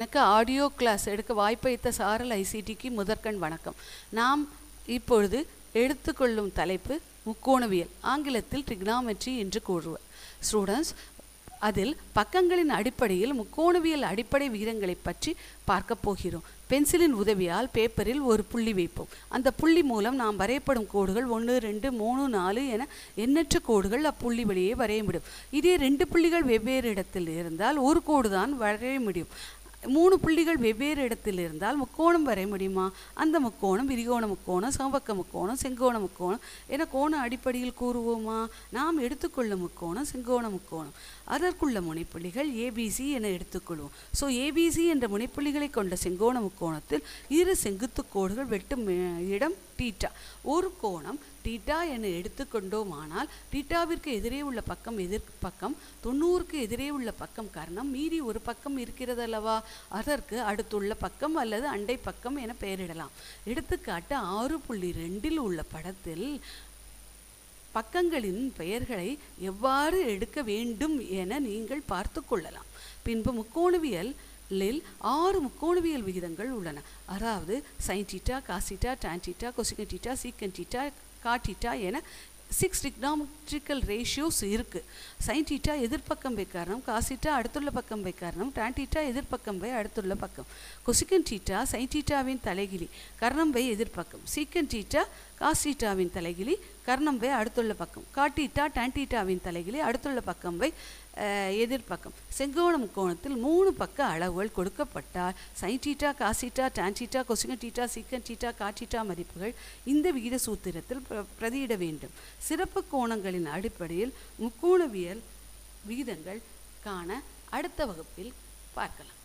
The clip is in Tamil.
எனக்கு ஆடியோ கிளாஸ் எடுக்க வாய்ப்பளித்த சாரல் ஐசிடிக்கு முதற்கண் வணக்கம். நாம் இப்பொழுது எடுத்துக்கொள்ளும் தலைப்பு முக்கோணவியல் ஆங்கிலத்தில் ட்ரிக்னாமெட்ரி என்று கூறுவர். ஸ்டூடெண்ட்ஸ் அதில் பக்கங்களின் அடிப்படையில் முக்கோணவியல் அடிப்படை விகிதங்களை பற்றி பார்க்க போகிறோம். பென்சிலின் உதவியால் பேப்பரில் ஒரு புள்ளி வைப்போம். அந்த புள்ளி மூலம் நாம் வரையப்படும் கோடுகள் ஒன்று ரெண்டு மூணு நாலு என எண்ணற்ற கோடுகள் அப்புள்ளி வழியே வரைய முடியும். இதே ரெண்டு புள்ளிகள் வெவ்வேறு இடத்தில் இருந்தால் ஒரு கோடு தான் வரைய முடியும். மூணு புள்ளிகள் வெவ்வேறு இடத்தில் இருந்தால் முக்கோணம் வரைய முடியுமா? அந்த முக்கோணம் விரிகோண முக்கோணம் சம்பக்க முக்கோணம் செங்கோண முக்கோணம் என கோண அடிப்படையில் கூறுவோமா? நாம் எடுத்துக்கொள்ளும் முக்கோணம் செங்கோண முக்கோணம். அதற்குள்ள முனைப்புள்ளிகள் ஏபிசி என எடுத்துக்கொள்வோம். ஸோ ஏபிசி என்ற முனைப்புள்ளிகளை கொண்ட செங்கோண முக்கோணத்தில் இரு செங்குத்து கோடுகள் வெட்டும் இடம் டீட்டா ஒரு கோணம் டீட்டா என எடுத்துக்கொண்டோமானால் டீட்டாவிற்கு எதிரே உள்ள பக்கம் எதிர் பக்கம் தொண்ணூறுக்கு எதிரே உள்ள பக்கம் காரணம் மீறி ஒரு பக்கம் இருக்கிறதல்லவா? அதற்கு அடுத்துள்ள பக்கம் அல்லது அண்டை பக்கம் என பெயரிடலாம். எடுத்துக்காட்டு ஆறு புள்ளி ரெண்டில் உள்ள படத்தில் பக்கங்களின் பெயர்களை எவ்வாறு எடுக்க வேண்டும் என நீங்கள் பார்த்து கொள்ளலாம். பின்பு முக்கோணவியல் லில் ஆறு முக்கோணவியல் விகிதங்கள் உள்ளன. அதாவது sine theta cos theta tan theta cosecant theta secant theta cot theta என சிக்ஸ் டிக்னாமெட்ரிக்கல் ரேஷியோஸ் இருக்குது சைன்டீட்டா எதிர்பக்கம் எதிர்ப்பக்கம் காரணம் காசிட்டா அடுத்துள்ள பக்கம் போய் காரணம் டான்டீட்டா எதிர்பக்கம் எதிர்ப்பக்கம் வை அடுத்துள்ள பக்கம். கொசிக்கன் டீட்டா சைன்டீட்டாவின் தலைகிலி கர்ணம் வை எதிர்ப்பக்கம். சீக்கன் டீட்டா காசீட்டாவின் தலைகிலி கர்ணம் வை அடுத்துள்ள பக்கம். காட்டீட்டா டான்டீட்டாவின் தலைகிலி அடுத்துள்ள பக்கம் வை எதிர்பக்கம் செங்கோணம் கோணத்தில் முக்கோணத்தில் மூணு பக்க அளவுகள் கொடுக்கப்பட்டால் sine theta cos theta tan theta cosecant theta secant theta cot theta மதிப்புகள் இந்த விகித சூத்திரத்தில் பிர- பிரதியிட வேண்டும். சிறப்பு கோணங்களின் அடிப்படையில் முக்கோணவியல் விகிதங்கள் காண அடுத்த வகுப்பில் பார்க்கலாம்.